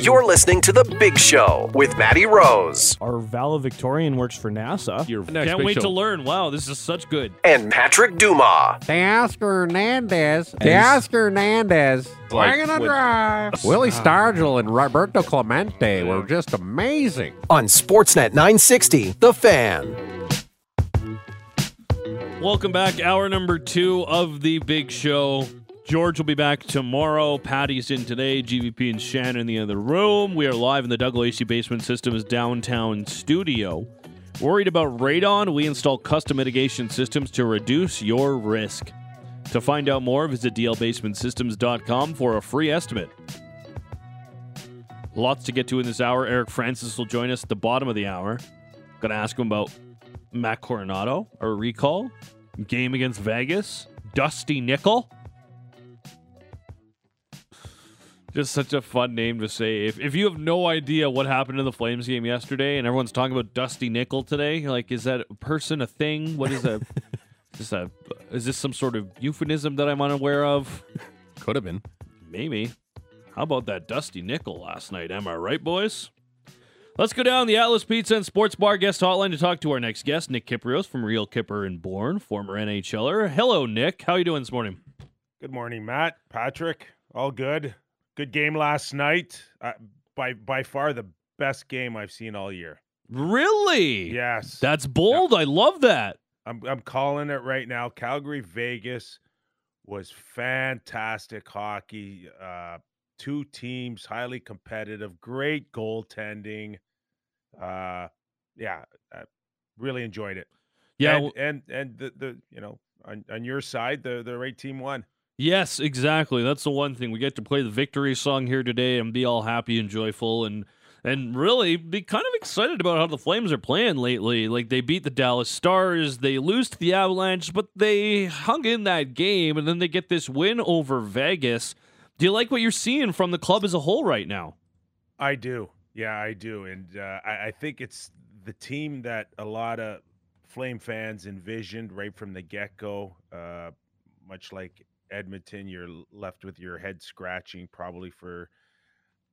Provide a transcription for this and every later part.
You're listening to The Big Show with Maddie Rose Our valedictorian works for NASA. Your Can't big wait show. to learn. Wow, this is such good. and Patrick Duma. Teoscar Hernandez. Teoscar Hernandez. Like Swinging a what- drive. Willie Stargell and Roberto Clemente were just amazing. On Sportsnet 960, The Fan. Welcome back. Hour number two of the big show. George will be back tomorrow. Patty's in today. GVP and Shannon in the other room. We are live in the Doug Lacey Basement Systems downtown studio. Worried about radon? We install custom mitigation systems to reduce your risk. To find out more, visit dlbasementsystems.com for a free estimate. Lots to get to in this hour. Eric Francis will join us at the bottom of the hour. Gonna ask him about Matt Coronato, a recall, game against Vegas, Dusty Nickel. Just such a fun name to say. If, if you have no idea what happened in the Flames game yesterday and everyone's talking about Dusty Nickel today, like, is that a person, a thing? What is that? is, a, is this some sort of euphemism that I'm unaware of? Could have been. Maybe. How about that Dusty Nickel last night? Am I right, boys? Let's go down the Atlas Pizza and Sports Bar guest hotline to talk to our next guest, Nick Kypreos from Real Kyper and Bourne, former NHLer. Hello, Nick. How you doing this morning? Good morning, Matt. Patrick, all good. Good game last night. Uh, by by far the best game I've seen all year. Really? Yes, That's bold. I love that. I'm I'm calling it right now. Calgary Vegas was fantastic hockey. Uh, two teams, highly competitive, great goaltending. Uh, yeah, uh, really enjoyed it. Yeah. and and, and the, the you know on, on your side, the the right team won. Yes, exactly. That's the one thing. We get to play the victory song here today and be all happy and joyful and and really be kind of excited about how the Flames are playing lately. Like they beat the Dallas Stars, they lose to the Avalanche, but they hung in that game and then they get this win over Vegas. Do you like what you're seeing from the club as a whole right now? I do. Yeah, I do. And uh, I, I think it's the team that a lot of Flame fans envisioned right from the get go. Uh, much like Edmonton, you're left with your head scratching probably for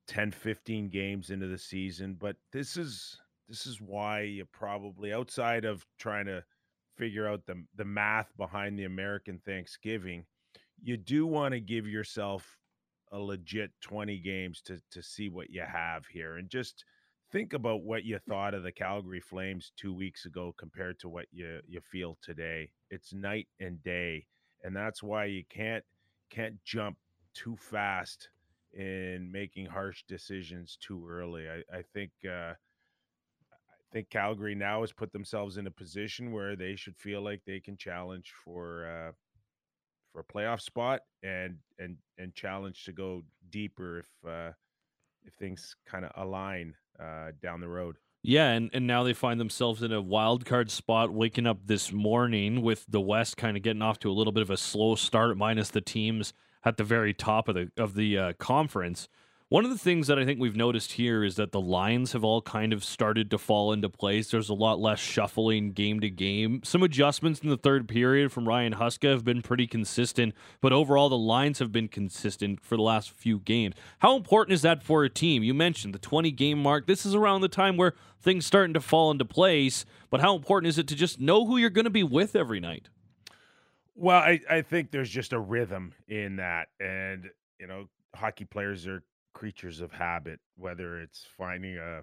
10, 15 games into the season. But this is this is why you probably outside of trying to figure out the the math behind the American Thanksgiving, you do want to give yourself a legit 20 games to to see what you have here and just think about what you mm. thought of the Calgary Flames 2 weeks ago compared to what you you feel today it's night and day and that's why you can't can't jump too fast in making harsh decisions too early I I think uh I think Calgary now has put themselves in a position where they should feel like they can challenge for uh for a playoff spot and and and challenge to go deeper if uh if things kind of align uh down the road. Yeah, and, and now they find themselves in a wild card spot, waking up this morning with the West kind of getting off to a little bit of a slow start, minus the teams at the very top of the of the uh, conference. One of the things that I think we've noticed here is that the lines have all kind of started to fall into place. There's a lot less shuffling game to game. Some adjustments in the third period from Ryan Huska have been pretty consistent, but overall the lines have been consistent for the last few games. How important is that for a team? You mentioned the 20 game mark. This is around the time where things starting to fall into place, but how important is it to just know who you're going to be with every night? Well, I I think there's just a rhythm in that and you know, hockey players are creatures of habit, whether it's finding a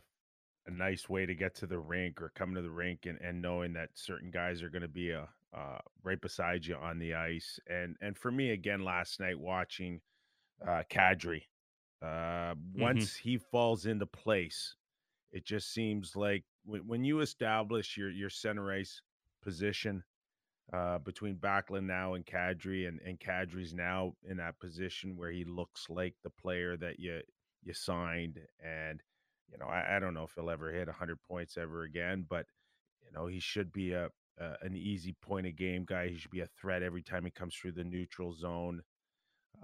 a nice way to get to the rink or coming to the rink and, and knowing that certain guys are going to be uh, uh, right beside you on the ice. And and for me, again, last night watching uh, Kadri, uh, once he falls into place, it just seems like when, when you establish your your center ice position uh, between Backlund now and Kadri, and and Kadri's now in that position where he looks like the player that you you signed, and you know I, I don't know if he'll ever hit 100 points ever again, but you know he should be a, a an easy point a game guy. He should be a threat every time he comes through the neutral zone.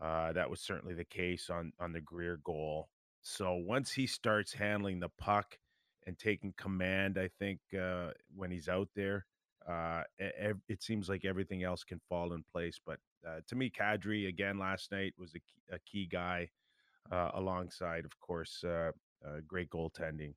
Uh, that was certainly the case on on the Greer goal. So once he starts handling the puck and taking command, I think uh, when he's out there, uh, it seems like everything else can fall in place. But uh, to me, Kadri again last night was a key, a key guy. uh, alongside, of course, uh, uh, great goaltending.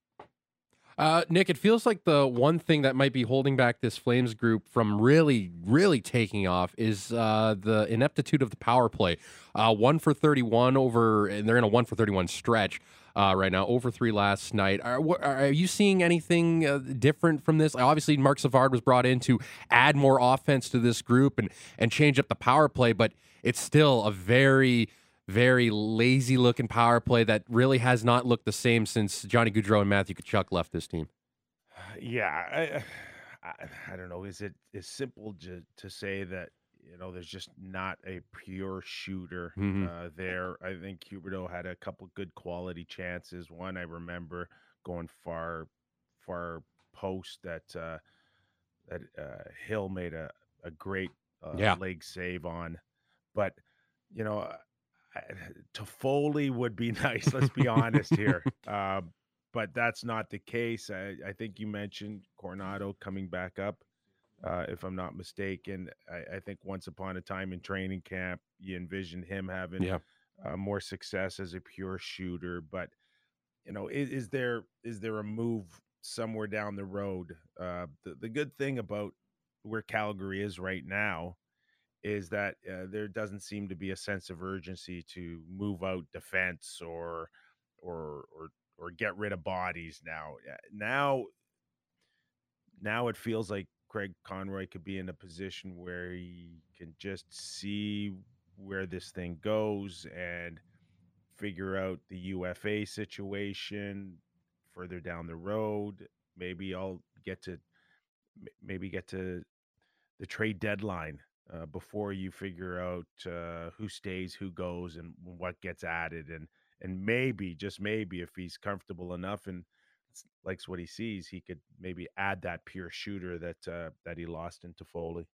Uh, Nick, it feels like the one thing that might be holding back this Flames group from really, really taking off is the ineptitude of the power play. One for 31 over, and they're in a one for 31 stretch uh, right now, over three last night. Are, are you seeing anything uh, different from this? Obviously, Marc Savard was brought in to add more offense to this group and, and change up the power play, but it's still a very very lazy looking power play that really has not looked the same since Johnny Gaudreau and Matthew Tkachuk left this team. Yeah, I, I, I don't know. Is it as simple to, to say that you know there's just not a pure shooter Mhm. uh, there? I think Huberdeau had a couple good quality chances. One I remember going far, far post that uh, that uh, Hill made a a great uh, Yeah. leg save on, but you know. I- Toffoli would be nice. Let's be honest here. Um, but that's not the case. I, I think you mentioned Coronato coming back up, uh, if I'm not mistaken. I, I think once upon a time in training camp, you envisioned him having Yeah. uh, more success as a pure shooter. But you know, is, is there is there a move somewhere down the road? Uh, the the good thing about where Calgary is right now is that uh, there doesn't seem to be a sense of urgency to move out defense or or or or get rid of bodies now. Uh, Now now it feels like Craig Conroy could be in a position where he can just see where this thing goes and figure out the UFA situation further down the road. Maybe I'll get to maybe get to the trade deadline uh, before you figure out uh, who stays, who goes, and what gets added, and and maybe just maybe if he's comfortable enough and likes what he sees, he could maybe add that pure shooter that uh, that he lost in Toffoli.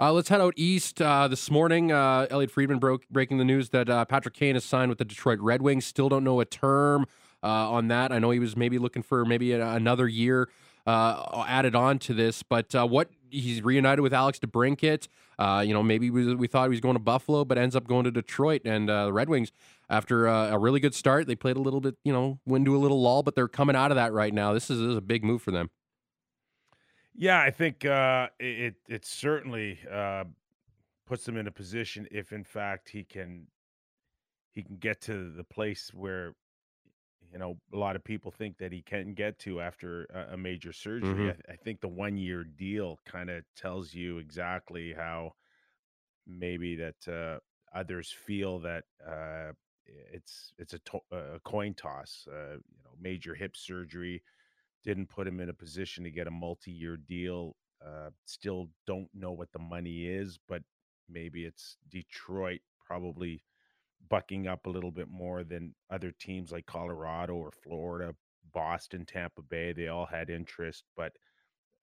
Uh, let's head out east. Uh, this morning, uh, Elliot Friedman broke breaking the news that uh, Patrick Kane has signed with the Detroit Red Wings. Still don't know a term uh, on that. I know he was maybe looking for maybe another year uh, added on to this, but what he's reunited with Alex DeBrincat. Uh, you know, maybe we, we thought he was going to Buffalo, but ends up going to Detroit. And uh, the Red Wings, after uh, a really good start, they played a little bit, you know, went into a little lull, but they're coming out of that right now. This is, this is a big move for them. Yeah, I think uh, it it certainly uh, puts him in a position if, in fact, he can he can get to the place where you know a lot of people think that he can get to after a, a major surgery. Mhm. I, th- I think the one year deal kind of tells you exactly how maybe that uh, others feel that uh, it's it's a, to- a coin toss. Uh, you know, major hip surgery didn't put him in a position to get a multi-year deal. Uh, still don't know what the money is, but maybe it's Detroit probably bucking up a little bit more than other teams like Colorado or Florida, Boston, Tampa Bay. They all had interest, but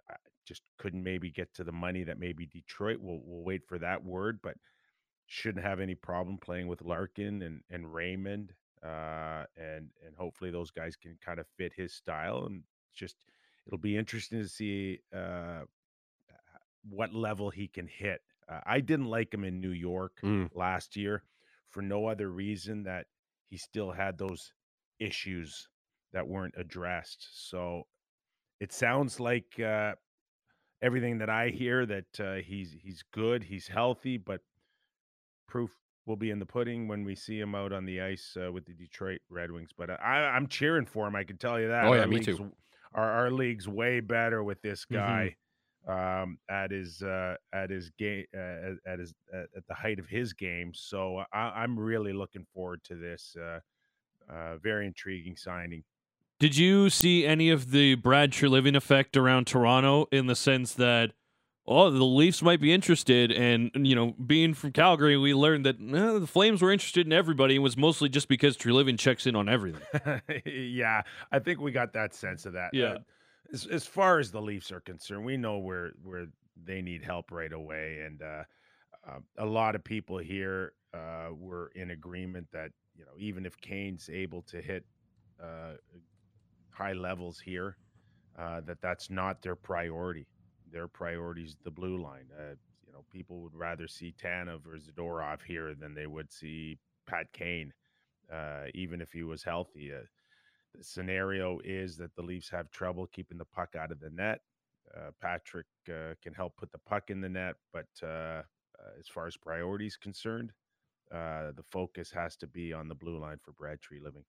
uh, just couldn't maybe get to the money that maybe Detroit will will wait for that word, but shouldn't have any problem playing with Larkin and and Raymond, uh, and and hopefully those guys can kind of fit his style. And just it'll be interesting to see uh, what level he can hit. Uh, I didn't like him in New York Mm. last year for no other reason that he still had those issues that weren't addressed. So it sounds like uh, everything that I hear that uh, he's he's good, he's healthy, but proof will be in the pudding when we see him out on the ice uh, with the Detroit Red Wings. But I, I'm cheering for him. I can tell you that. Oh, yeah, Our me league's- too. Our, our league's way better with this Mhm. guy um, at his uh, at his game uh, at- his at, at the height of his game. So I, I'm really looking forward to this. Uh, uh, very intriguing signing. Did you see any of the Brad Treliving effect around Toronto in the sense that, oh, the Leafs might be interested, and you know, being from Calgary, we learned that eh, the Flames were interested in everybody, and it was mostly just because Treliving checks in on everything. yeah, I think we got that sense of that. Yeah. As, as far as the Leafs are concerned, we know where where they need help right away, and uh, uh, a lot of people here uh, were in agreement that you know even if Kane's able to hit uh, high levels here, uh, that that's not their priority. Their priority is the blue line. Uh, you know, people would rather see Tanev or Zadorov here than they would see Pat Kane even if he was healthy. The scenario is that the Leafs have trouble keeping the puck out of the net. Uh, Patrick uh, can help put the puck in the net, but uh, uh, as far as priorities concerned, uh, the focus has to be on the blue line for Brad Treliving.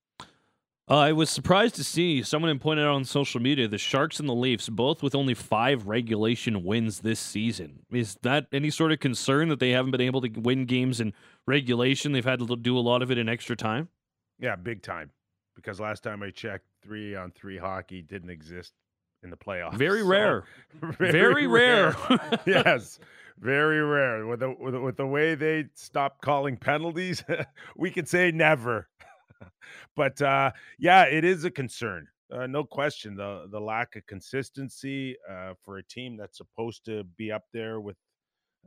Uh, I was surprised to see someone pointed out on social media the Sharks and the Leafs both with only five regulation wins this season. Is that any sort of concern that they haven't been able to win games in regulation? They've had to do a lot of it in extra time. Yeah, big time. Because last time I checked, three on three hockey didn't exist in the playoffs. Very So, rare. very, Very rare. yes, very rare. With the with the, with the way they stopped calling penalties, we could say never. but uh, yeah, it is a concern. Uh, no question. The the lack of consistency uh, for a team that's supposed to be up there with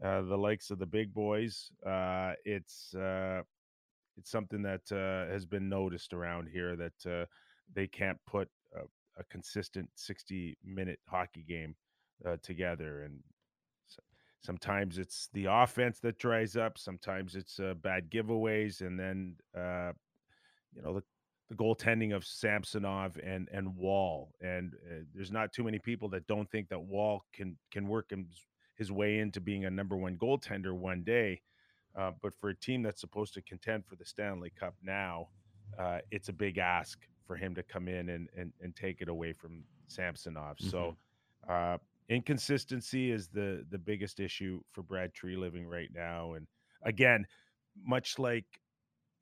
uh, the likes of the big boys. Uh, it's uh, it's something that uh, has been noticed around here that uh, they can't put a, a consistent 60 minute hockey game uh, together and s- sometimes it's the offense that dries up sometimes it's uh, bad giveaways and then uh, you know the, the goaltending of Samsonov and and Woll and uh, there's not too many people that don't think that Woll can can work his, his way into being a number one goaltender one day uh, but for a team that's supposed to contend for the Stanley Cup now, uh, it's a big ask for him to come in and and, and take it away from Samsonov. So uh, inconsistency is the the biggest issue for Brad Treliving right now. And again, much like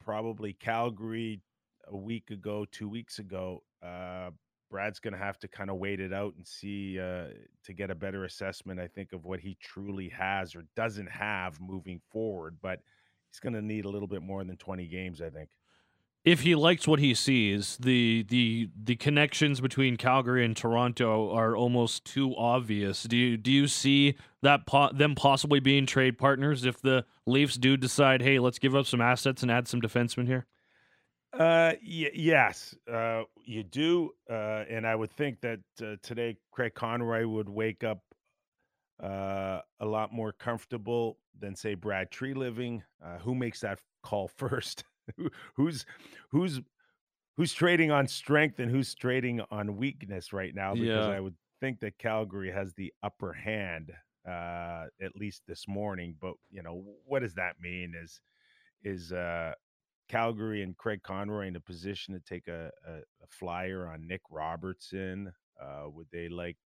probably Calgary a week ago, two weeks ago, uh, Brad's going to have to kind of wait it out and see uh, to get a better assessment, I think, of what he truly has or doesn't have moving forward. But he's going to need a little bit more than 20 games, I think. If he likes what he sees, the the the connections between Calgary and Toronto are almost too obvious. Do you do you see that po- them possibly being trade partners if the Leafs do decide, hey, let's give up some assets and add some defensemen here? Uh, y- yes, uh, you do. Uh, and I would think that uh, today Craig Conroy would wake up uh, a lot more comfortable than say Brad Treliving. Uh, who makes that call first? Who- who's who's who's trading on strength and who's trading on weakness right now? Because Yeah. I would think that Calgary has the upper hand uh, at least this morning. But you know what does that mean? Is is uh, Calgary and Craig Conroy in a position to take a, a, a flyer on Nick Robertson? Uh, would they like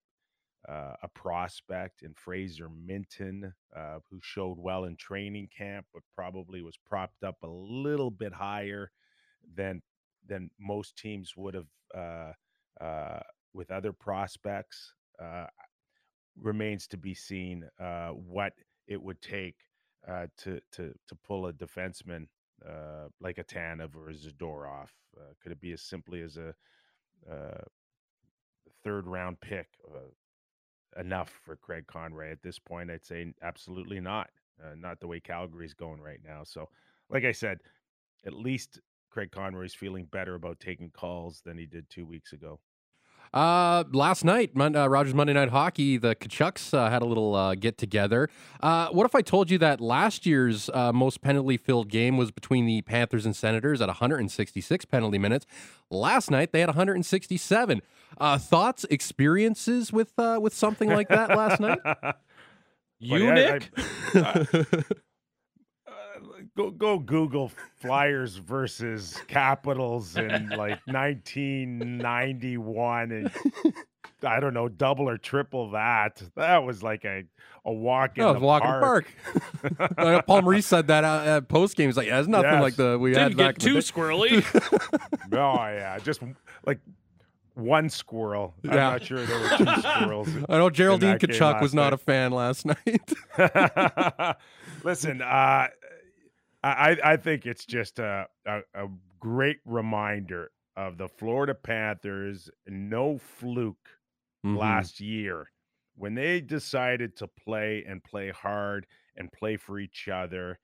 uh, a prospect in Fraser Minten, uh, who showed well in training camp, but probably was propped up a little bit higher than than most teams would have uh, uh, with other prospects. Uh, remains to be seen what it would take to to to pull a defenseman uh, like a Tanev or a Zadorov. Uh, could it be as simply as a uh, third round pick uh, enough for Craig Conroy at this point? I'd say absolutely not. Uh, not the way Calgary's going right now. So, like I said, at least Craig Conroy's feeling better about taking calls than he did two weeks ago. Uh, last night, Mon- uh, Rogers Monday Night Hockey, the Tkachuks uh, had a little uh, get together. Uh, what if I told you that last year's uh, most penalty filled game was between the Panthers and Senators at 166 penalty minutes? Last night they had 167. Uh, thoughts, experiences with uh, with something like that last night? You, Nick? I- go go Google Flyers versus Capitals in like 1991 and I don't know double or triple that. That was like a a walk in No, the walk in the park. park. Paul Maurice said that uh, at post game. He's like, yeah, it's nothing Yes. like the we Didn't had back get in the too day." squirrely. oh yeah, just like one squirrel. I'm Yeah. not sure there were two squirrels. I know Geraldine that Tkachuk was last not night. a fan last night. Listen, uh, I I think it's just a, a a great reminder of the Florida Panthers. No fluke Mhm. last year when they decided to play and play hard and play for each other,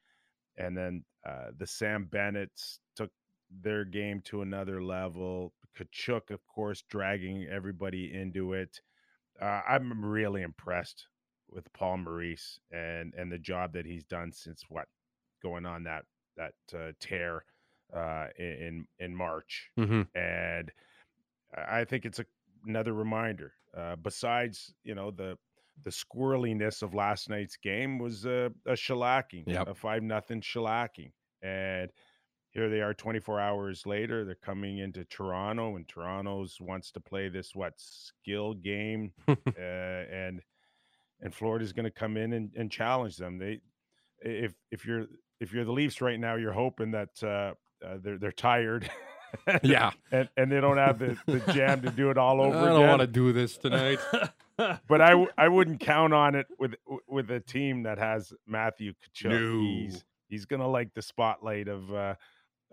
and then uh, the Sam Bennett's took their game to another level. Tkachuk, of course, dragging everybody into it. Uh, I'm really impressed with Paul Maurice and and the job that he's done since what going on that that uh, tear uh, in in March, hmm and I I think it's a, another reminder. Uh, besides, you know the the squirreliness of last night's game was a, a shellacking, Yep. a five nothing shellacking, and here they are 24 hours later they're coming into toronto and toronto's wants to play this what skill game uh, and and florida's going to come in and, and challenge them they if if you're if you're the leafs right now you're hoping that uh, uh they're they're tired Yeah. and and they don't have the, the jam to do it all over I don't want to do this tonight. but I w- I wouldn't count on it with with a team that has Matthew Tkachuk. No. He's he's gonna like the spotlight of uh,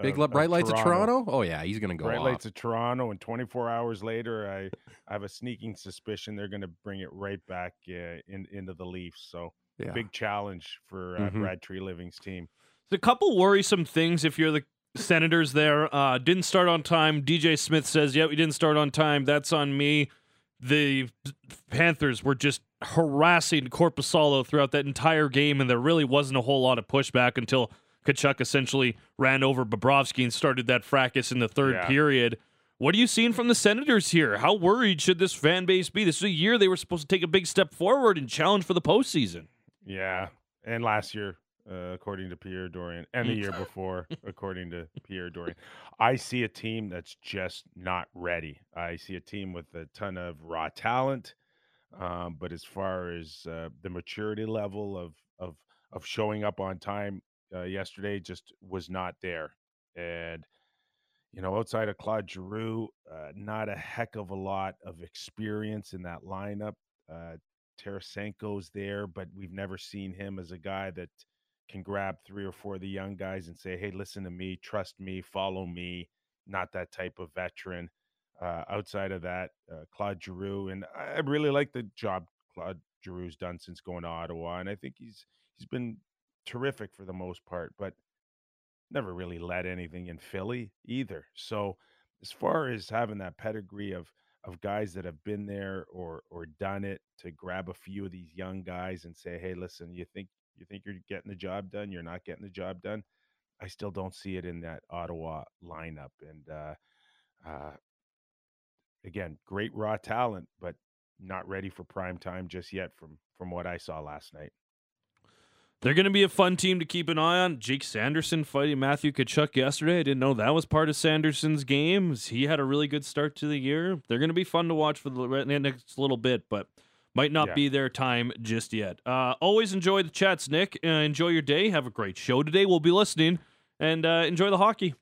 Big of- li- of bright lights of Toronto. Oh yeah, he's gonna go bright off. lights of Toronto, and 24 hours later, I, I have a sneaking suspicion they're gonna bring it right back uh, in into the Leafs. So yeah. big challenge for uh, Mhm. Brad Treliving's team. There's a couple worrisome things if you're the Senators there. Uh, didn't start on time. DJ Smith says, "Yeah, we didn't start on time. That's on me." The Panthers were just harassing Korpisalo throughout that entire game, and there really wasn't a whole lot of pushback until Tkachuk essentially ran over Bobrovsky and started that fracas in the third Yeah. period. What are you seeing from the Senators here? How worried should this fan base be? This is a year they were supposed to take a big step forward and challenge for the postseason. Yeah, and last year, uh, according to Pierre Dorion, and the year before, according to Pierre Dorion, I see a team that's just not ready. I see a team with a ton of raw talent, um, but as far as uh, the maturity level of of of showing up on time uh, yesterday, just was not there. And you know, outside of Claude Giroux, uh, not a heck of a lot of experience in that lineup. Uh, Tarasenko's there, but we've never seen him as a guy that can grab three or four of the young guys and say, "Hey, listen to me, trust me, follow me." Not that type of veteran. Uh, outside of that, uh, Claude Giroux, and I really like the job Claude Giroux's done since going to Ottawa, and I think he's he's been terrific for the most part, but never really led anything in Philly either. So, as far as having that pedigree of of guys that have been there or or done it to grab a few of these young guys and say, "Hey, listen, you think you think you're getting the job done? You're not getting the job done." I still don't see it in that Ottawa lineup, and uh, uh, again, great raw talent, but not ready for prime time just yet. From from what I saw last night. They're going to be a fun team to keep an eye on. Jake Sanderson fighting Matthew Tkachuk yesterday. I didn't know that was part of Sanderson's game. He had a really good start to the year. They're going to be fun to watch for the next little bit, but might not Yeah. be their time just yet. Uh, always enjoy the chats, Nick. Uh, enjoy your day. Have a great show today. We'll be listening and uh, enjoy the hockey.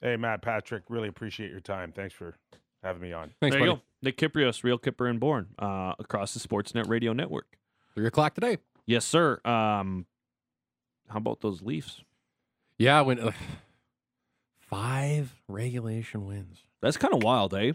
Hey, Matt Patrick, really appreciate your time. Thanks for having me on. Thanks, there you buddy. go. Nick Kypreos, Real Kyper and Bourne, uh, across the Sportsnet Radio Network. Three o'clock today. Yes, sir. Um, how about those Leafs? Yeah, when uh, five regulation wins. That's kind of wild, eh?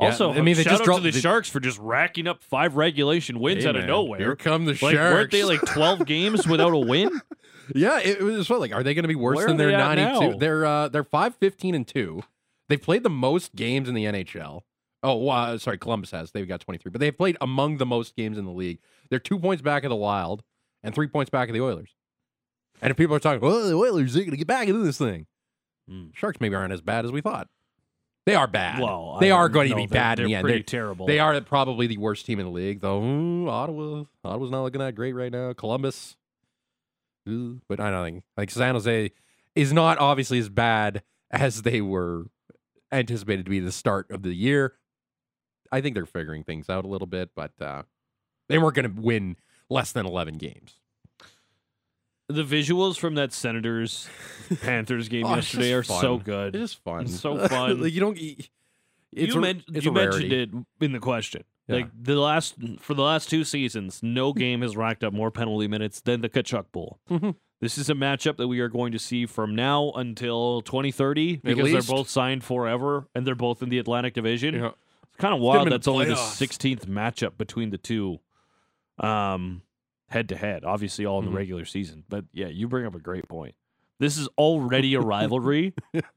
Yeah, Also, I mean, they shout just out dropped to the the- Sharks for just racking up five regulation wins Hey, out of man, nowhere. Here come the like, Sharks. weren't they like twelve games without a win? Yeah, it, it was what, like, are they going to be worse Where than their ninety-two? They're uh, they're five fifteen and two. They've played the most games in the NHL. Oh, uh, sorry, Columbus has. They've got twenty-three, but they've played among the most games in the league. They're two points back of the Wild and three points back of the Oilers. And if people are talking, well, the Oilers are going to get back into this thing, Hmm. Sharks maybe aren't as bad as we thought. They are bad. Well, they I are going to be bad They're in the end. pretty They're- terrible. They are probably the worst team in the league, though. Mm, Ottawa, Ottawa's not looking that great right now. Columbus, ooh, but I don't think like San Jose is not obviously as bad as they were anticipated to be at the start of the year. I think they're figuring things out a little bit, but uh, they weren't going to win less than eleven games. the visuals from that Senators Panthers game Oh, yesterday are just so good. It's just fun. It's so fun. like you don't. It's you a, men- it's you mentioned it in the question. Yeah. Like the last for the last two seasons, no game has racked up more penalty minutes than the Tkachuk Bowl. Mhm. This is a matchup that we are going to see from now until 2030 because they're both signed forever and they're both in the Atlantic Division. Yeah. Kind of wild. That's only the 16th matchup between the two, um, head to head. Obviously, all in the regular season. But yeah, you bring up a great point. This is already a rivalry.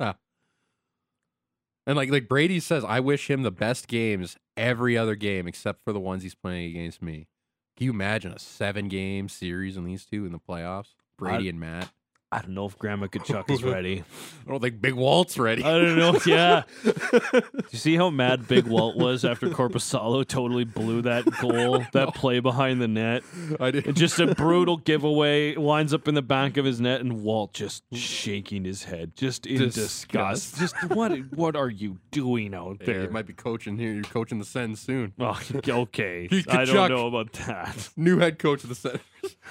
And like like Brady says, I wish him the best games every other game except for the ones he's playing against me. Can you imagine a seven game series in these two in the playoffs? Brady and Matt. I don't know if Grandma Tkachuk is ready. I don't think Big Walt's ready. I don't know. Yeah. Do you see how mad Big Walt was after Korpisalo totally blew that goal, that play behind the net? I did. Just a brutal giveaway. Winds up in the back of his net, and Walt just shaking his head, just in disgust. Disgust. Just what? What are you doing out Hey, there? you might be coaching here. You're coaching the Sens soon. Oh, okay. Keith I don't know about that. New head coach of the Sens.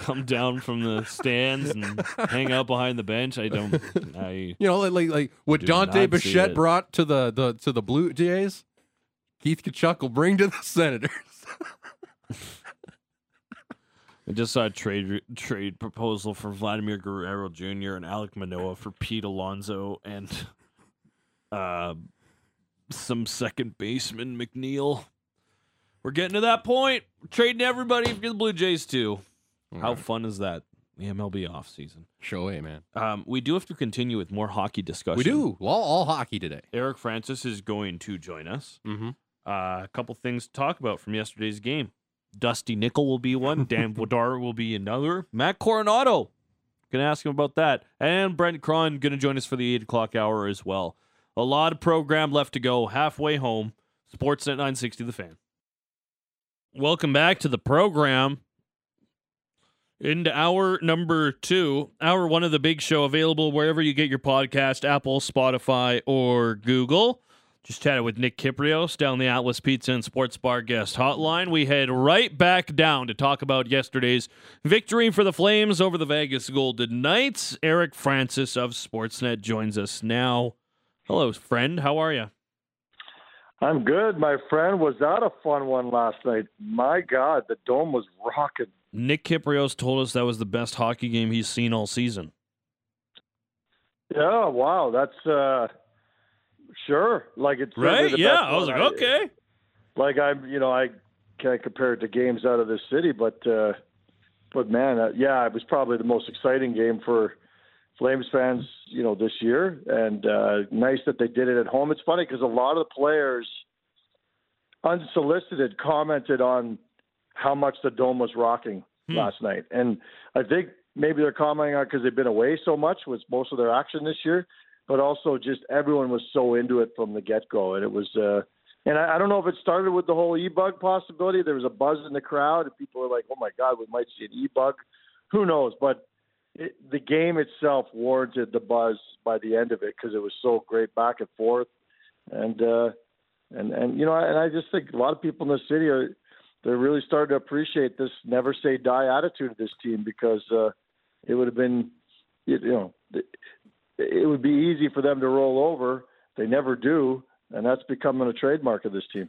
Come down from the stands and hang out behind the bench. I don't. I You know, like like, like what Dante Bichette brought to the, the to the Blue Jays, Keith Tkachuk will bring to the Senators. I just saw a trade trade proposal for Vladimir Guerrero Jr. and Alek Manoah for Pete Alonso and uh, some second baseman McNeil. We're getting to that point. We're trading everybody for the Blue Jays too. How fun is that? The MLB offseason. Show A, man. Um, we do have to continue with more hockey discussion. We do all, all hockey today. Eric Francis is going to join us. Mm-hmm. Uh, a couple things to talk about from yesterday's game. Dusty Nickel will be one. Dan Vladar will be another. Matt Coronato. Gonna ask him about that. And Brent Cron gonna join us for the eight o'clock hour as well. A lot of program left to go. Halfway home. Sportsnet 960 The Fan. Welcome back to the program. Into hour number two, hour one of the big show, available wherever you get your podcast, Apple, Spotify, or Google. Just chatted with Nick Kypreos down the Atlas Pizza and Sports Bar guest hotline. We head right back down to talk about yesterday's victory for the Flames over the Vegas Golden Knights. Eric Francis of Sportsnet joins us now. Hello, friend. How are you? I'm good, my friend. Was that a fun one last night? My God, the dome was rocking. Nick Kypreos told us that was the best hockey game he's seen all season. Yeah, wow, that's uh sure. Like it's Right? Yeah. I was like, okay. Like I'm, you know, I can't compare it to games out of this city, but uh but man, uh, yeah, it was probably the most exciting game for Flames fans, you know, this year, and uh nice that they did it at home. It's funny because a lot of the players, unsolicited, commented on how much the dome was rocking Hmm. last night, and I think maybe they're commenting on because they've been away so much with most of their action this year, but also just everyone was so into it from the get go, and it was. uh and I, I don't know if it started with the whole e-bug possibility. There was a buzz in the crowd, and people were like, "Oh my God, we might see an e-bug." Who knows? But it, the game itself warranted the buzz by the end of it because it was so great back and forth, and uh, and and you know, and I just think a lot of people in the city are they're really starting to appreciate this never say die attitude of this team because uh, it would have been, you know, it, it would be easy for them to roll over. They never do, and that's becoming a trademark of this team.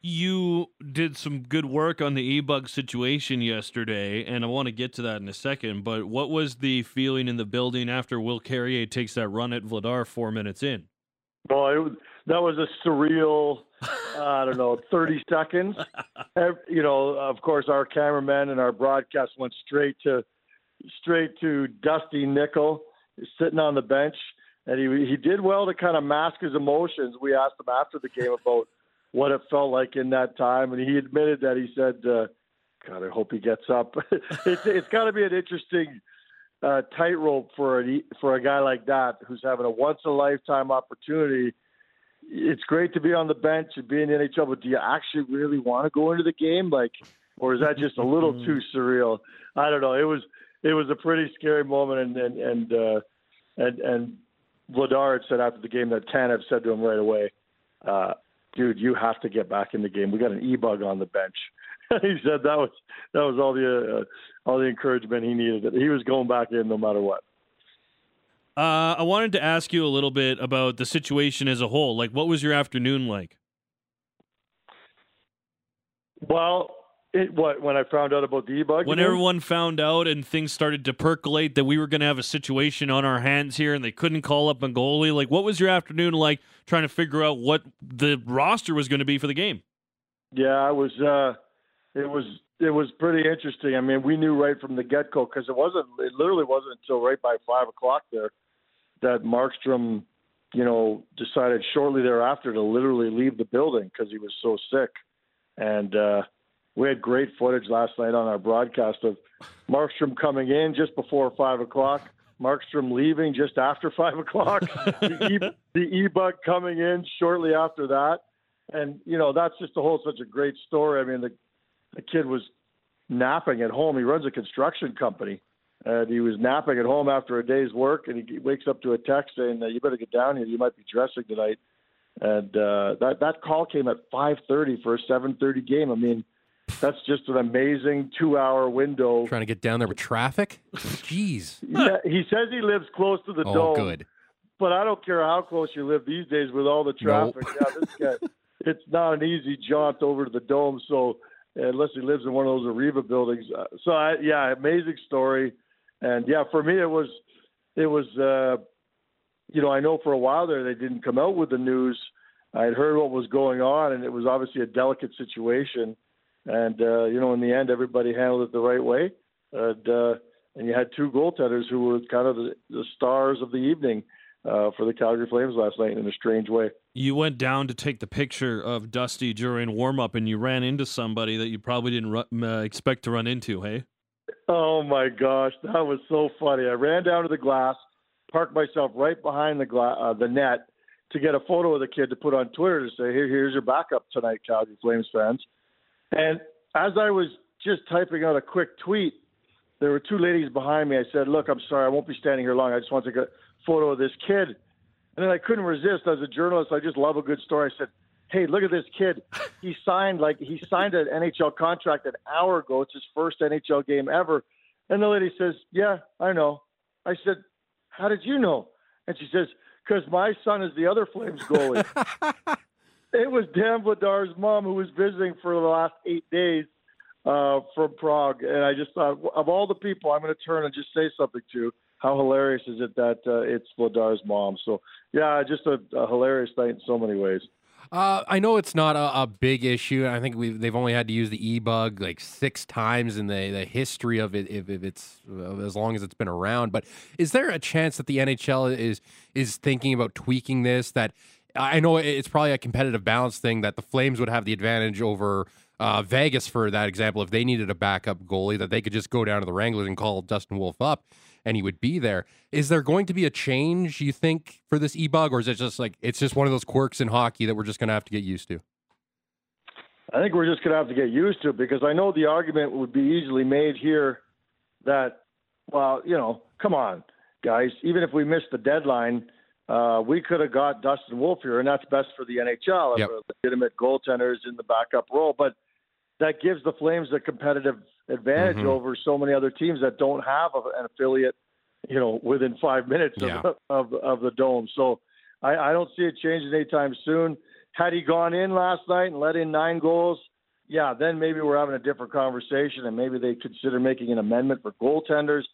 You did some good work on the e-bug situation yesterday, and I want to get to that in a second. But what was the feeling in the building after Will Carrier takes that run at Vladar four minutes in? Well, it that was a surreal, I don't know, 30 seconds. You know, of course, our cameraman and our broadcast went straight to straight to Dusty Nickel sitting on the bench, and he he did well to kind of mask his emotions. We asked him after the game about what it felt like in that time, and he admitted that he said, uh, "God, I hope he gets up." it's it's got to be an interesting uh, tightrope for a for a guy like that who's having a once in a lifetime opportunity. It's great to be on the bench and be in the NHL, but do you actually really want to go into the game, like, or is that just a little too surreal? I don't know. It was it was a pretty scary moment, and and and uh, and, and Vladar had said after the game that Tanev said to him right away, uh, "Dude, you have to get back in the game. We got an e bug on the bench." he said that was that was all the uh, all the encouragement he needed. He was going back in no matter what. Uh, I wanted to ask you a little bit about the situation as a whole. Like, what was your afternoon like? Well, it, what when I found out about the bug, When everyone found out and things started to percolate that we were going to have a situation on our hands here and they couldn't call up a goalie, like, what was your afternoon like trying to figure out what the roster was going to be for the game? Yeah, it was. Uh, it was. It was pretty interesting. I mean, we knew right from the get go because it wasn't. It literally wasn't until right by five o'clock there that Markstrom, you know, decided shortly thereafter to literally leave the building because he was so sick. And uh, we had great footage last night on our broadcast of Markstrom coming in just before five o'clock, Markstrom leaving just after five o'clock, the, e, e-bug coming in shortly after that, and you know that's just a whole such a great story. I mean, the the kid was napping at home. He runs a construction company, and he was napping at home after a day's work, and he wakes up to a text saying, "You better get down here. You might be dressing tonight." And uh, that that call came at 5:30 for a 7:30 game. I mean, that's just an amazing two-hour window. Trying to get down there with traffic. Jeez. Yeah, he says he lives close to the Oh, dome, good. but I don't care how close you live these days with all the Nope. traffic. Yeah, this guy, it's not an easy jaunt over to the dome. So unless he lives in one of those Ariva buildings, uh, so I, yeah, amazing story. And yeah, for me it was, it was, uh, you know, I know for a while there they didn't come out with the news. I had heard what was going on, and it was obviously a delicate situation. And uh, you know, in the end, everybody handled it the right way. And uh, and you had two goaltenders who were kind of the, the stars of the evening uh, for the Calgary Flames last night in a strange way. You went down to take the picture of Dusty during warm up, and you ran into somebody that you probably didn't uh, expect to run into. Hey, Oh my gosh, that was so funny! I ran down to the glass, parked myself right behind the gla- uh, the net to get a photo of the kid to put on Twitter to say, "Here, here's your backup tonight, Calgary Flames fans." And as I was just typing out a quick tweet, there were two ladies behind me. I said, "Look, I'm sorry, I won't be standing here long. I just want to take a photo of this kid." And then I couldn't resist. As a journalist, I just love a good story. I said, "Hey, look at this kid. He signed like he signed an NHL contract an hour ago. It's his first NHL game ever." And the lady says, "Yeah, I know." I said, "How did you know?" And she says, "Because my son is the other Flames goalie." it was Dan Vladar's mom who was visiting for the last eight days uh, from Prague, and I just thought, of all the people, I'm going to turn and just say something to. How hilarious is it that uh, it's Vladar's mom? So yeah, just a, a hilarious night in so many ways. Uh, I know it's not a, a big issue. I think we they've only had to use the e-bug like six times in the, the history of it, if, if it's uh, as long as it's been around. But is there a chance that the NHL is is thinking about tweaking this? That I know it's probably a competitive balance thing that the Flames would have the advantage over uh, Vegas for that example. If they needed a backup goalie, that they could just go down to the Wranglers and call Dustin Wolf up and he would be there. Is there going to be a change, you think, for this e bug, or is it just like it's just one of those quirks in hockey that we're just going to have to get used to? I think we're just going to have to get used to it because I know the argument would be easily made here that, well, you know, come on, guys, even if we missed the deadline, uh, we could have got Dustin Wolf here, and that's best for the NHL. Yep. A legitimate goaltenders in the backup role, but that gives the Flames a competitive advantage Mhm. over so many other teams that don't have a, an affiliate, you know, within five minutes Yeah. of, of of the dome. So I, I don't see it changing anytime soon. Had he gone in last night and let in nine goals, yeah, then maybe we're having a different conversation, and maybe they consider making an amendment for goaltenders.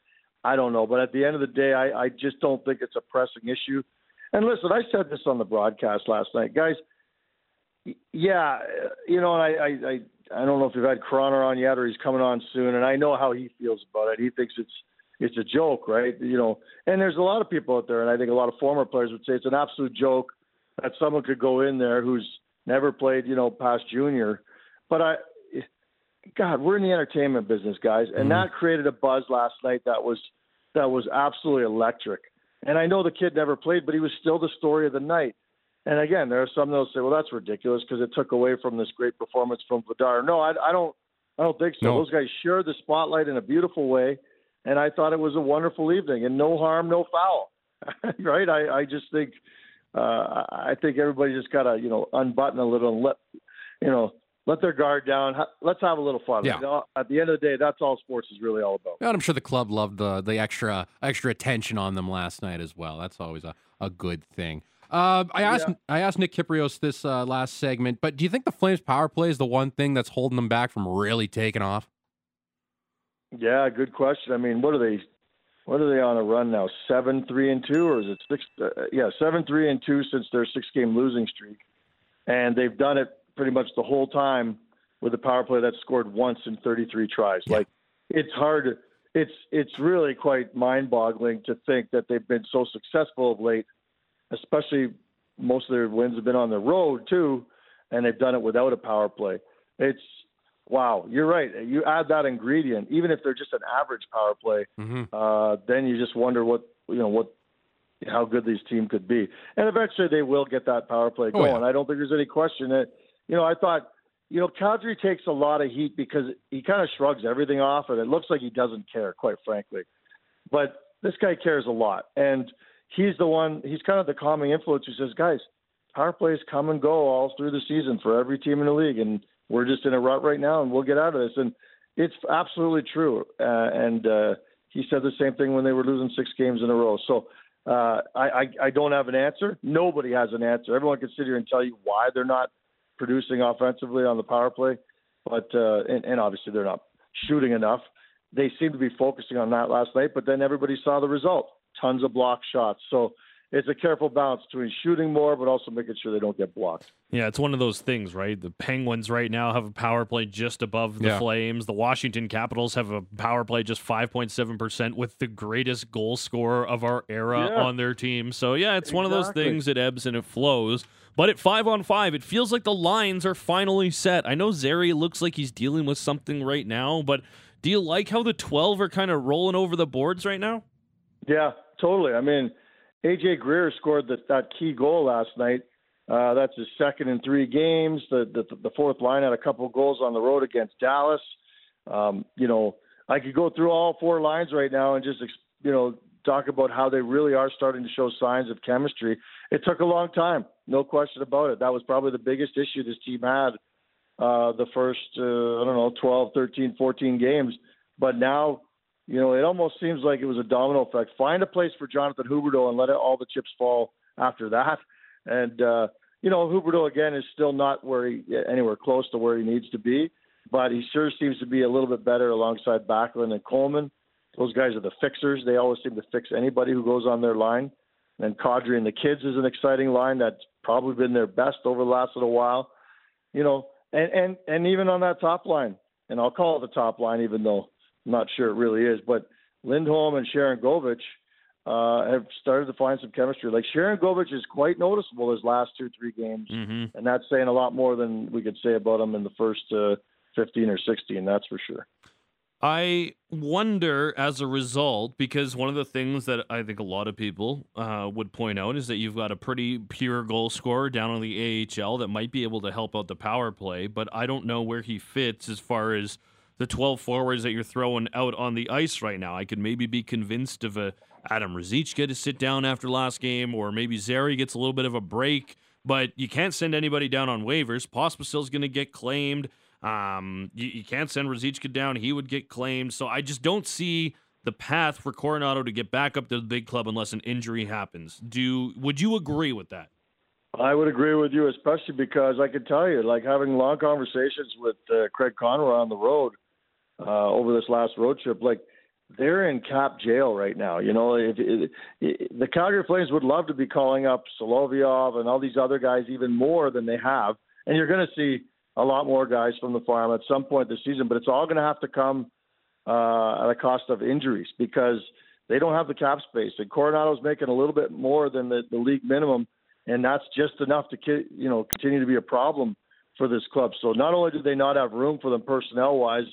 I don't know, but at the end of the day, I, I just don't think it's a pressing issue. And listen, I said this on the broadcast last night, guys. Yeah, you know, I, I, I, I don't know if you've had Croner on yet, or he's coming on soon, and I know how he feels about it. He thinks it's it's a joke, right? You know, and there's a lot of people out there, and I think a lot of former players would say it's an absolute joke that someone could go in there who's never played, you know, past junior. But I, God, we're in the entertainment business, guys, and mm-hmm. that created a buzz last night that was that was absolutely electric. And I know the kid never played, but he was still the story of the night. And again, there are some that'll say, "Well, that's ridiculous because it took away from this great performance from Vladar." No, I, I don't. I don't think so. No. Those guys shared the spotlight in a beautiful way, and I thought it was a wonderful evening and no harm, no foul. right? I, I just think uh, I think everybody just gotta you know unbutton a little and let you know let their guard down. Let's have a little fun. Yeah. You know, At the end of the day, that's all sports is really all about. And I'm sure the club loved the the extra extra attention on them last night as well. That's always a, a good thing. Uh, I asked I asked Nick Kypreos this uh, last segment, but do you think the Flames power play is the one thing that's holding them back from really taking off? Yeah, good question. I mean, what are they? What are they on a run now? Seven, three, and two, or is it six? Uh, yeah, seven, three, and two since their six-game losing streak, and they've done it pretty much the whole time with a power play that scored once in 33 tries. Like, it's hard. It's it's really quite mind-boggling to think that they've been so successful of late, especially most of their wins have been on the road too, and they've done it without a power play. It's wow, you're right. You add that ingredient, even if they're just an average power play, mm-hmm. uh, then you just wonder what you know what how good these team could be. And eventually they will get that power play Oh, going. yeah. I don't think there's any question that you know, I thought you know, Kadri takes a lot of heat because he kind of shrugs everything off and it looks like he doesn't care, quite frankly. But this guy cares a lot. And he's the one he's kind of the calming influence who says, Guys, power plays come and go all through the season for every team in the league and we're just in a rut right now and we'll get out of this. And it's absolutely true. Uh, and uh, he said the same thing when they were losing six games in a row. So uh, I, I, I don't have an answer. Nobody has an answer. Everyone can sit here and tell you why they're not producing offensively on the power play, but uh, and, and obviously they're not shooting enough. They seem to be focusing on that last night, but then everybody saw the result: tons of block shots. So it's a careful balance between shooting more, but also making sure they don't get blocked. Yeah, it's one of those things, right? The Penguins right now have a power play just above the Yeah. Flames. The Washington Capitals have a power play just 5.7% with the greatest goal scorer of our era Yeah. on their team. So, yeah, it's one of those things. It ebbs and it flows. But at five on five, it feels like the lines are finally set. I know Zary looks like he's dealing with something right now, but do you like how the 12 are kind of rolling over the boards right now? Yeah, totally. I mean, AJ Greer scored the, that key goal last night. Uh, that's his second in three games. The, the the fourth line had a couple goals on the road against Dallas. Um, you know, I could go through all four lines right now and just you know talk about how they really are starting to show signs of chemistry. It took a long time, no question about it. That was probably the biggest issue this team had uh, the first uh, I don't know 12, 13, 14 games. But now you know, it almost seems like it was a domino effect. Find a place for Jonathan Huberdeau and let it, all the chips fall after that. And uh, you know, Huberdeau again is still not where he anywhere close to where he needs to be, but he sure seems to be a little bit better alongside Backlund and Coleman. Those guys are the fixers. They always seem to fix anybody who goes on their line. And Kadri and the kids is an exciting line that's probably been their best over the last little while. You know, and and and even on that top line, and I'll call it the top line, even though I'm not sure it really is, but Lindholm and Sharangovich uh, have started to find some chemistry. Like Sharangovich is quite noticeable his last two, three games, Mm-hmm. and that's saying a lot more than we could say about him in the first uh, 15 or 16. That's for sure. I wonder as a result, because one of the things that I think a lot of people uh, would point out is that you've got a pretty pure goal scorer down on the AHL that might be able to help out the power play, but I don't know where he fits as far as the 12 forwards that you're throwing out on the ice right now. I could maybe be convinced of a Adam Ruzicka to sit down after last game, or maybe Zary gets a little bit of a break, but you can't send anybody down on waivers. Pospisil's going to get claimed. Um, you, you can't send Ruzicka down; he would get claimed. So I just don't see the path for Coronato to get back up to the big club unless an injury happens. Do would you agree with that? I would agree with you, especially because I can tell you, like having long conversations with uh, Craig Conroy on the road uh, over this last road trip, like they're in cap jail right now. You know, the Calgary Flames would love to be calling up Solovyov and all these other guys even more than they have, and you're going to see a lot more guys from the farm at some point this season. But it's all going to have to come uh, at a cost of injuries because they don't have the cap space, and Coronato's making a little bit more than the, the league minimum and that's just enough to you know continue to be a problem for this club. So not only do they not have room for them personnel wise,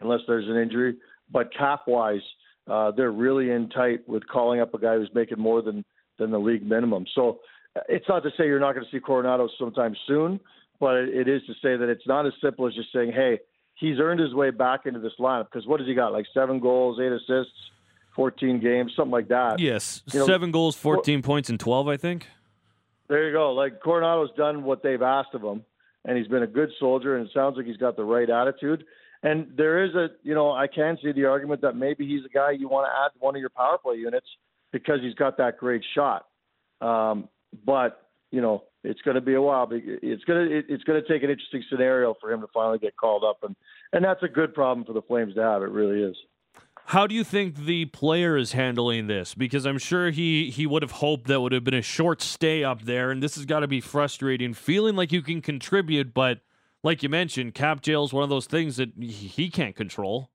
unless there's an injury, but cap wise, uh, they're really in tight with calling up a guy who's making more than than the league minimum. So uh, it's not to say you're not going to see Coronato sometime soon, but it, is to say that it's not as simple as just saying, hey, he's earned his way back into this lineup because what has he got? Like seven goals, eight assists, 14 games, something like that. Yes, You know, seven goals, fourteen points, and twelve. I think. There you go. Like Coronato's done what they've asked of him, and he's been a good soldier, and it sounds like he's got the right attitude. And there is a, you know, I can see the argument that maybe he's a guy you want to add to one of your power play units because he's got that great shot. Um, but you know, it's going to be a while. It's going to it's going to take an interesting scenario for him to finally get called up, and and that's a good problem for the Flames to have. It really is. How do you think the player is handling this? Because I'm sure he he would have hoped that would have been a short stay up there, and this has got to be frustrating. Feeling like you can contribute, but like you mentioned, cap jail is one of those things that he- can't control.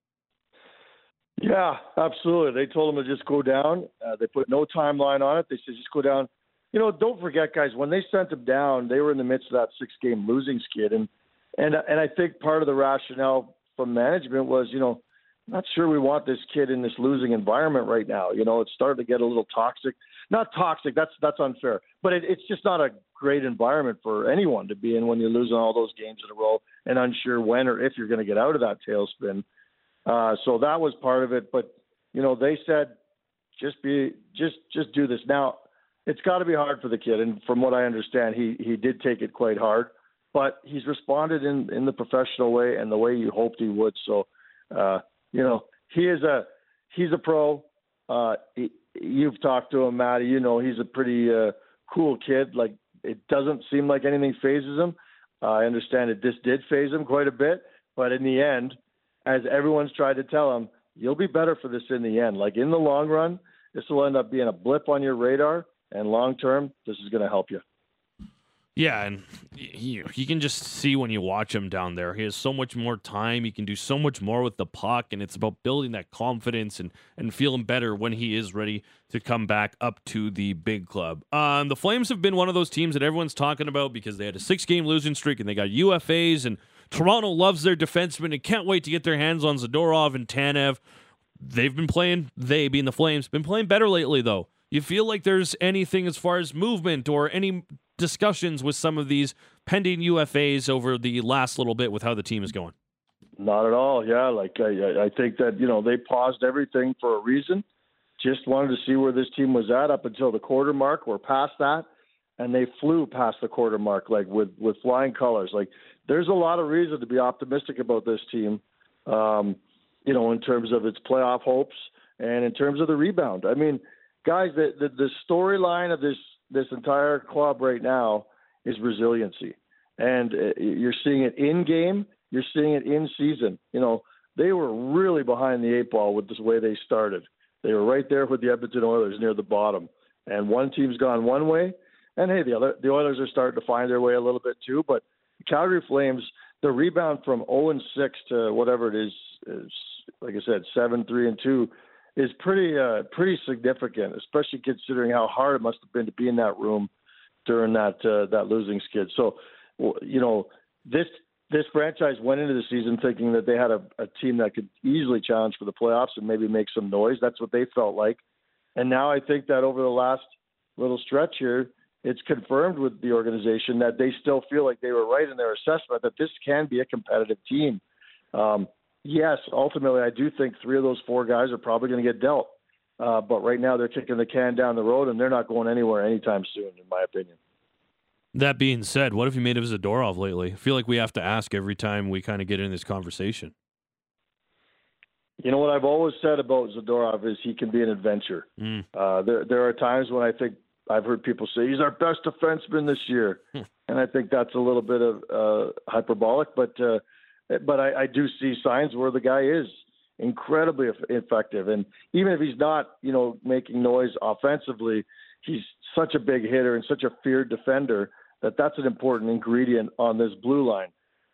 Yeah, absolutely. They told him to just go down. Uh, they put no timeline on it. They said just go down. You know, don't forget, guys, when they sent him down, they were in the midst of that six-game losing skid, and and and I think part of the rationale from management was, you know, not sure we want this kid in this losing environment right now. You know, it's starting to get a little toxic. Not toxic. That's that's unfair. But it, it's just not a great environment for anyone to be in when you're losing all those games in a row and unsure when or if you're going to get out of that tailspin. Uh, so that was part of it. But you know, they said just be just just do this. Now it's got to be hard for the kid, and from what I understand, he he did take it quite hard. But he's responded in in the professional way and the way you hoped he would. So. Uh, you know, he is a he's a pro. Uh, you've talked to him, Matty. You know, he's a pretty uh, cool kid. Like it doesn't seem like anything fazes him. Uh, I understand that this did faze him quite a bit, but in the end, as everyone's tried to tell him, you'll be better for this in the end. Like in the long run, this will end up being a blip on your radar, and long term, this is going to help you. Yeah, and you, you can just see when you watch him down there. He has so much more time. He can do so much more with the puck, and it's about building that confidence and, and feeling better when he is ready to come back up to the big club. Um, the Flames have been one of those teams that everyone's talking about because they had a six game losing streak and they got UFAs, and Toronto loves their defensemen and can't wait to get their hands on Zadorov and Tanev. They've been playing, they being the Flames, been playing better lately, though. You feel like there's anything as far as movement or any discussions with some of these pending UFAs over the last little bit with how the team is going? Not at all. Yeah, like I, I think that you know they paused everything for a reason. Just wanted to see where this team was at up until the quarter mark. We're past that, and they flew past the quarter mark like with with flying colors. Like there's a lot of reason to be optimistic about this team. Um, you know, in terms of its playoff hopes and in terms of the rebound. I mean, guys, the the, the storyline of this this entire club right now is resiliency, and uh, you're seeing it in game. You're seeing it in season. You know, they were really behind the eight ball with the way they started. They were right there with the Edmonton Oilers near the bottom, and one team's gone one way, and hey, the other the Oilers are starting to find their way a little bit too. But Calgary Flames, the rebound from 0 and 6 to whatever it is, is like I said, seven, three, and two is pretty uh, pretty significant, especially considering how hard it must have been to be in that room during that uh, that losing skid. So, you know, this this franchise went into the season thinking that they had a, a team that could easily challenge for the playoffs and maybe make some noise. That's what they felt like, and now I think that over the last little stretch here, it's confirmed with the organization that they still feel like they were right in their assessment that this can be a competitive team. Um, yes, ultimately, I do think three of those four guys are probably going to get dealt. Uh, but right now, they're kicking the can down the road, and they're not going anywhere anytime soon, in my opinion. That being said, what have you made of Zadorov lately? I feel like we have to ask every time we kind of get in this conversation. You know what I've always said about Zadorov is he can be an adventure. Mm. Uh, there, there are times when I think I've heard people say he's our best defenseman this year, hmm. and I think that's a little bit of uh, hyperbolic. But uh, but I, I do see signs where the guy is incredibly effective. And even if he's not, you know, making noise offensively, he's such a big hitter and such a feared defender that that's an important ingredient on this blue line.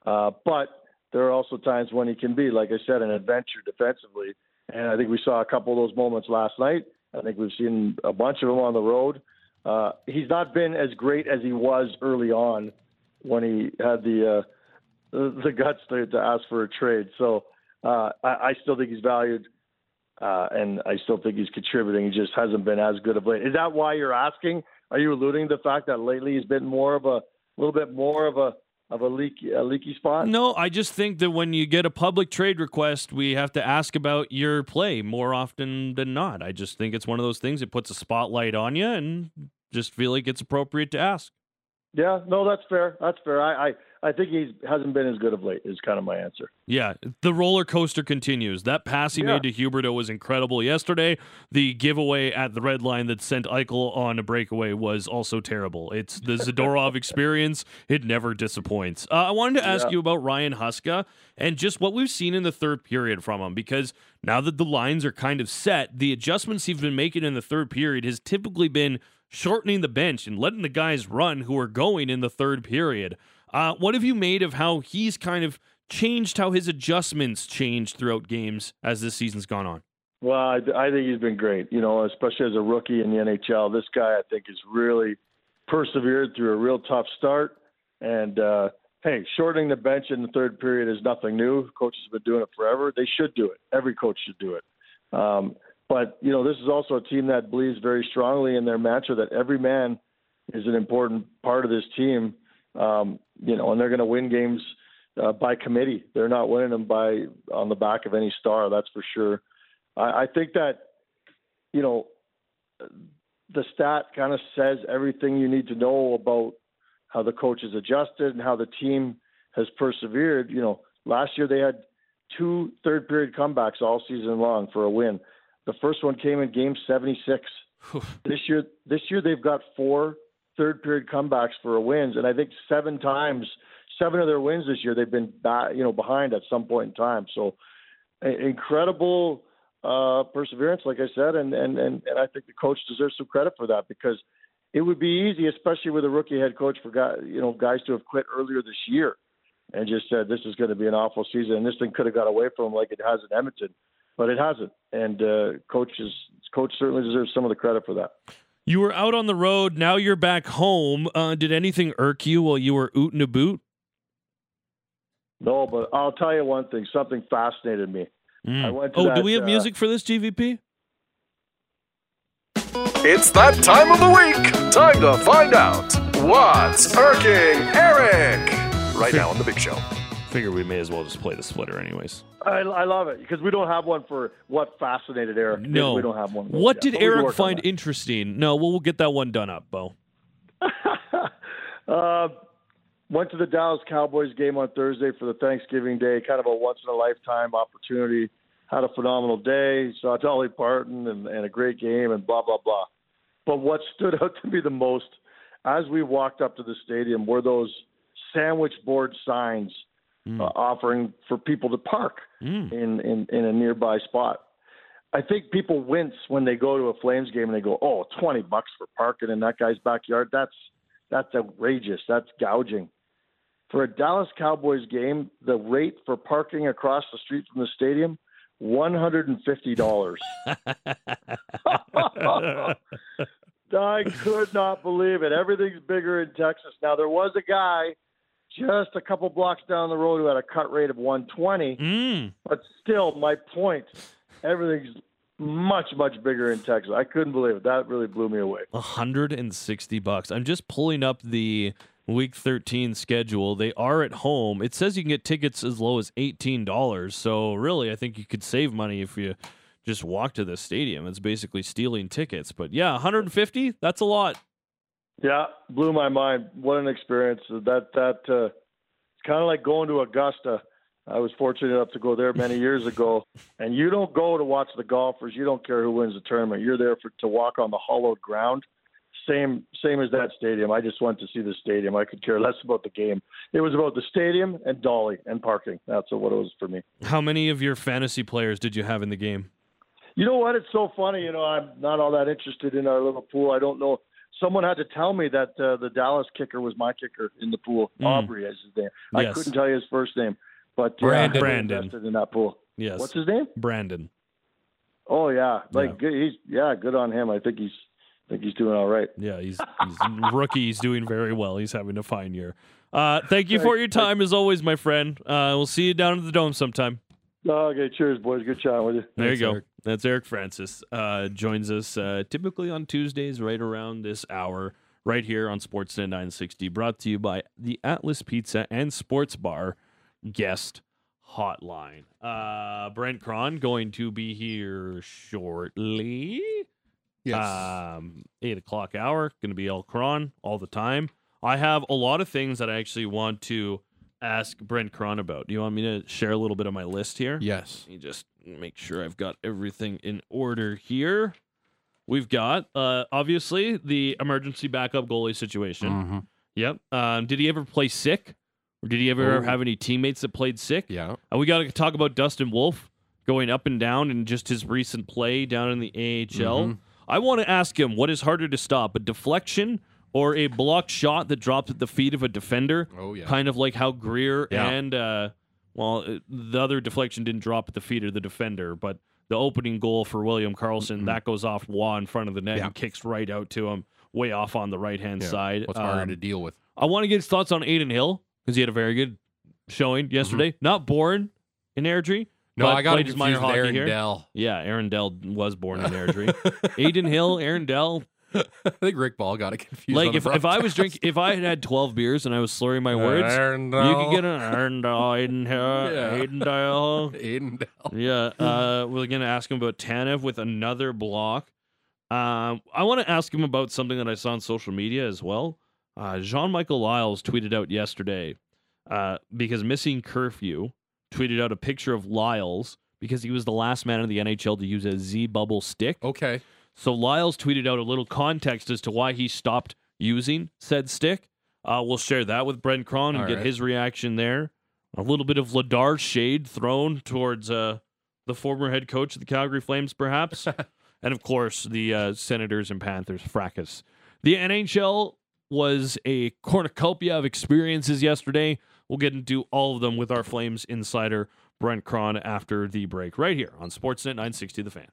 Uh, but there are also times when he can be, like I said, an adventure defensively. And I think we saw a couple of those moments last night. I think we've seen a bunch of them on the road. Uh, he's not been as great as he was early on when he had the uh, the guts to, to ask for a trade. So uh, I, I still think he's valued, uh, and I still think he's contributing. He just hasn't been as good of late. Is that why you're asking? Are you alluding to the fact that lately he's been more of a little bit more of a of a leaky a leaky spot? No, I just think that when you get a public trade request, we have to ask about your play more often than not. I just think it's one of those things. It puts a spotlight on you, and just feel like it's appropriate to ask. Yeah, no, that's fair. That's fair. I, I I think he hasn't been as good of late. Is kind of my answer. Yeah, the roller coaster continues. That pass he yeah. made to Huberdeau was incredible yesterday. The giveaway at the red line that sent Eichel on a breakaway was also terrible. It's the Zadorov experience. It never disappoints. Uh, I wanted to ask yeah. you about Ryan Huska and just what we've seen in the third period from him because now that the lines are kind of set, the adjustments he's been making in the third period has typically been shortening the bench and letting the guys run who are going in the third period. Uh, what have you made of how he's kind of changed how his adjustments changed throughout games as this season's gone on? Well, I, I think he's been great. You know, especially as a rookie in the NHL, this guy I think has really persevered through a real tough start, and uh, hey, shortening the bench in the third period is nothing new. Coaches have been doing it forever. They should do it. Every coach should do it. Um, but you know, this is also a team that believes very strongly in their mantra that every man is an important part of this team. Um, you know, and they're going to win games uh, by committee. They're not winning them by on the back of any star. That's for sure. I, I think that you know the stat kind of says everything you need to know about how the coach has adjusted and how the team has persevered. You know, last year they had two third period comebacks all season long for a win. The first one came in game 76. this year this year they've got four third period comebacks for wins and I think seven times seven of their wins this year they've been back, you know behind at some point in time. So incredible uh, perseverance, like I said, and, and and and I think the coach deserves some credit for that because it would be easy, especially with a rookie head coach, for guys, you know guys to have quit earlier this year and just said this is going to be an awful season, and this thing could have got away from him like it has in Edmonton, but it hasn't. And uh, coaches, coach certainly deserves some of the credit for that. You were out on the road. Now you're back home. Uh, did anything irk you while you were ootin' a boot? No, but I'll tell you one thing. Something fascinated me. Mm. I went to oh, that, do we have uh, music for this GVP? It's that time of the week. Time to find out what's irking Eric. Right now on the Big Show. Figure we may as well just play the splitter, anyways. I, I love it because we don't have one for what fascinated Eric. No, we don't have one. What yet, did but we can Eric find interesting? No, we'll, we'll get that one done up, Bo. uh, went to the Dallas Cowboys game on Thursday for the Thanksgiving Day, kind of a once in a lifetime opportunity. Had a phenomenal day, saw Dolly Parton and, and a great game, and blah blah blah. But what stood out to me the most as we walked up to the stadium were those sandwich board signs uh, offering for people to park Mm. in, in in a nearby spot. I think people wince when they go to a Flames game and they go, "Oh, 20 bucks for parking in that guy's backyard. That's that's outrageous. That's gouging." For a Dallas Cowboys game, the rate for parking across the street from the stadium, $150. I could not believe it. Everything's bigger in Texas. Now there was a guy just a couple blocks down the road who had a cut rate of 120, Mm. but still, my point, everything's much much bigger in Texas. I couldn't believe it. That really blew me away. 160 bucks. I'm just pulling up the week 13 schedule. They are at home. It says you can get tickets as low as $18. So really, I think you could save money if you just walk to the stadium. It's basically stealing tickets. But yeah, 150, that's a lot. Yeah, blew my mind. What an experience! That that uh, it's kind of like going to Augusta. I was fortunate enough to go there many years ago, and you don't go to watch the golfers. You don't care who wins the tournament. You're there for to walk on the hollowed ground. Same same as that stadium. I just went to see the stadium. I could care less about the game. It was about the stadium and Dolly and parking. That's what it was for me. How many of your fantasy players did you have in the game? You know what? It's so funny. You know, I'm not all that interested in our little pool. I don't know. Someone had to tell me that uh, the Dallas kicker was my kicker in the pool. Mm. Aubrey is his name. I Yes. couldn't tell you his first name, but Brandon. I Brandon. invested in that pool. Yes. What's his name? Brandon. Oh yeah, like Yeah. good, he's yeah, good on him. I think he's I think he's doing all right. Yeah, he's, he's rookie. He's doing very well. He's having a fine year. Uh, thank you for your time as always, my friend. Uh, we'll see you down at the dome sometime. Okay, cheers, boys. Good chatting with you. There Thanks, you go. Eric. That's Eric Francis. Uh, joins us uh, typically on Tuesdays, right around this hour, right here on Sportsnet 960. Brought to you by the Atlas Pizza and Sports Bar Guest Hotline. Uh, Brent Krahn going to be here shortly. Yes. Um, eight o'clock hour, going to be El Krahn all the time. I have a lot of things that I actually want to ask Brent Krahn about. Do you want me to share a little bit of my list here? yes. Let me just make sure I've got everything in order here. We've got uh, obviously the emergency backup goalie situation. Mhm. Yep. Um, did he ever play sick, or did he ever Oh. have any teammates that played sick? Yeah. And we got to talk about Dustin Wolf going up and down and just his recent play down in the AHL. Mhm. I want to ask him what is harder to stop, a deflection or a blocked shot that drops at the feet of a defender? Oh yeah. Kind of like how Greer Yeah. and, uh, well, uh, the other deflection didn't drop at the feet of the defender, but the opening goal for William Karlsson, that goes off Waugh in front of the net Mm-hmm. Yeah. and kicks right out to him, way off on the right hand Yeah. side. What's harder Um, to deal with? I want to get his thoughts on Adin Hill because he had a very good showing yesterday. Not born in Airdrie. No, I got his minor hockey Aaron here. Dell. Yeah, Aaron Dell was born in Airdrie. Adin Hill, Aaron Dell. I think Rick Ball got it confused. Like on the if, if I was broadcast. drinking, if I had had twelve beers and I was slurring my words, Aaron you Dell. could get an Aaron Dell, Adin Hill, Yeah. Aiden Dell. Aiden Dell. Yeah, uh, we're gonna ask him about Tanev with another block. Um, I want to ask him about something that I saw on social media as well. Uh, John-Michael Liles tweeted out yesterday uh, because missing curfew tweeted out a picture of Liles because he was the last man in the NHL to use a Z bubble stick. Okay. So Liles tweeted out a little context as to why he stopped using said stick. Uh, we'll share that with Brent Krahn and All get right. his reaction there. A little bit of Ladar shade thrown towards uh, the former head coach of the Calgary Flames, perhaps. and of course, the uh, Senators and Panthers fracas. The NHL was a cornucopia of experiences yesterday. We'll get into all of them with our Flames insider, Brent Krahn, after the break, right here on Sportsnet 960 The Fan.